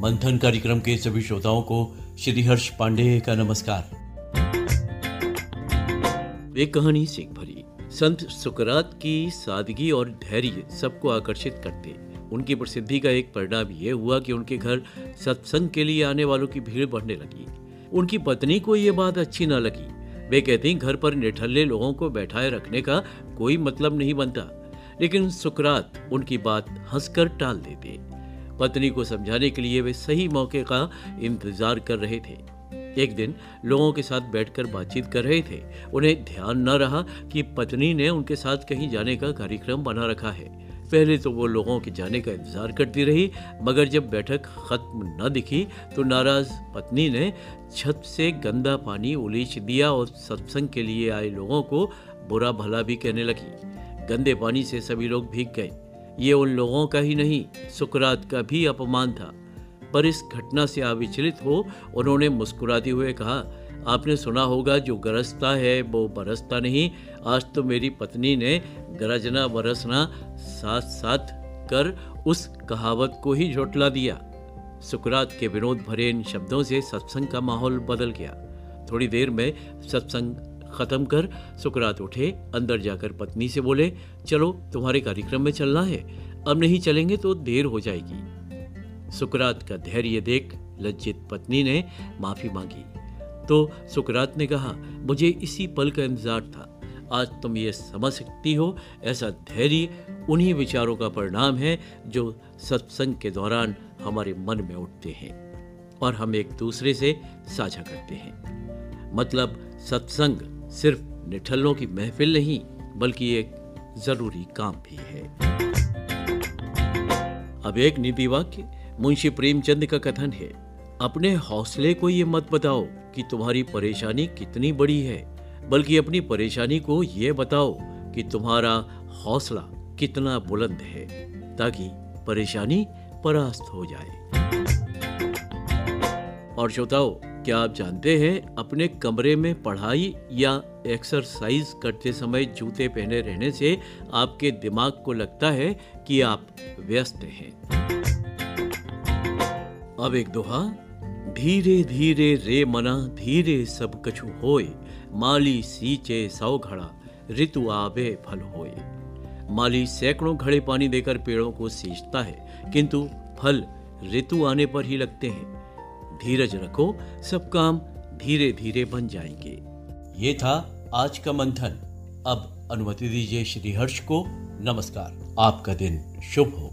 मंथन कार्यक्रम के सभी श्रोताओं को श्री हर्ष पांडे का नमस्कार। एक कहानी सीख भरी, संत सुकरात की सादगी और धैर्य सबको आकर्षित करते उनकी प्रसिद्धि का एक परिणाम यह हुआ कि उनके घर सत्संग के लिए आने वालों की भीड़ बढ़ने लगी। उनकी पत्नी को यह बात अच्छी न लगी। वे कहती, घर पर निठल्ले लोगों को बैठाए रखने का कोई मतलब नहीं बनता। लेकिन सुकरात उनकी बात हंसकर टाल देते। पत्नी को समझाने के लिए वे सही मौके का इंतज़ार कर रहे थे। एक दिन लोगों के साथ बैठकर बातचीत कर रहे थे। उन्हें ध्यान न रहा कि पत्नी ने उनके साथ कहीं जाने का कार्यक्रम बना रखा है। पहले तो वो लोगों के जाने का इंतज़ार करती रही, मगर जब बैठक खत्म न दिखी तो नाराज़ पत्नी ने छत से गंदा पानी उलीच दिया और सत्संग के लिए आए लोगों को बुरा भला भी कहने लगी। गंदे पानी से सभी लोग भीग गए। ये उन लोगों का ही नहीं, सुकरात का भी अपमान था। पर इस घटना से अविचलित हो, उन्होंने मुस्कुराते हुए कहा, आपने सुना होगा जो गरजता है, वो बरसता नहीं। आज तो मेरी पत्नी ने गरजना बरसना साथ साथ कर उस कहावत को ही झोटला दिया। सुकरात के विनोद भरे इन शब्दों से सत्संग का माहौल बदल गया। थोड़ी देर में सत्संग खत्म कर सुकरात उठे, अंदर जाकर पत्नी से बोले, चलो, तुम्हारे कार्यक्रम में चलना है। अब नहीं चलेंगे तो देर हो जाएगी सुकरात का धैर्य देख लज्जित पत्नी ने माफ़ी मांगी। तो सुकरात ने कहा, मुझे इसी पल का इंतज़ार था। आज तुम ये समझ सकती हो, ऐसा धैर्य उन्हीं विचारों का परिणाम है जो सत्संग के दौरान हमारे मन में उठते हैं और हम एक दूसरे से साझा करते हैं। मतलब सत्संग सिर्फ़ निठल्लों की महफिल नहीं, बल्कि एक ज़रूरी काम भी है। अब एक नीति वाक्य, मुंशी प्रेमचंद का कथन है, अपने हौसले को ये मत बताओ कि तुम्हारी परेशानी कितनी बड़ी है, बल्कि अपनी परेशानी को ये बताओ कि तुम्हारा हौसला कितना बुलंद है, ताकि परेशानी परास्त हो जाए। और श्रोताओ क्या आप जानते हैं अपने कमरे में पढ़ाई या एक्सरसाइज करते समय जूते पहने रहने से आपके दिमाग को लगता है कि आप व्यस्त हैं? अब एक दोहा। धीरे धीरे रे मना, धीरे सब कछु होए। माली सींचे सौ घड़ा, ऋतु आवे फल होए। माली सैकड़ों घड़े पानी देकर पेड़ों को सींचता है, किंतु फल ऋतु आने पर ही लगते हैं। धीरज रखो, सब काम धीरे धीरे बन जाएँगे। ये था आज का मंथन। अब अनुमति दीजिए श्री हर्ष को। नमस्कार। आपका दिन शुभ हो।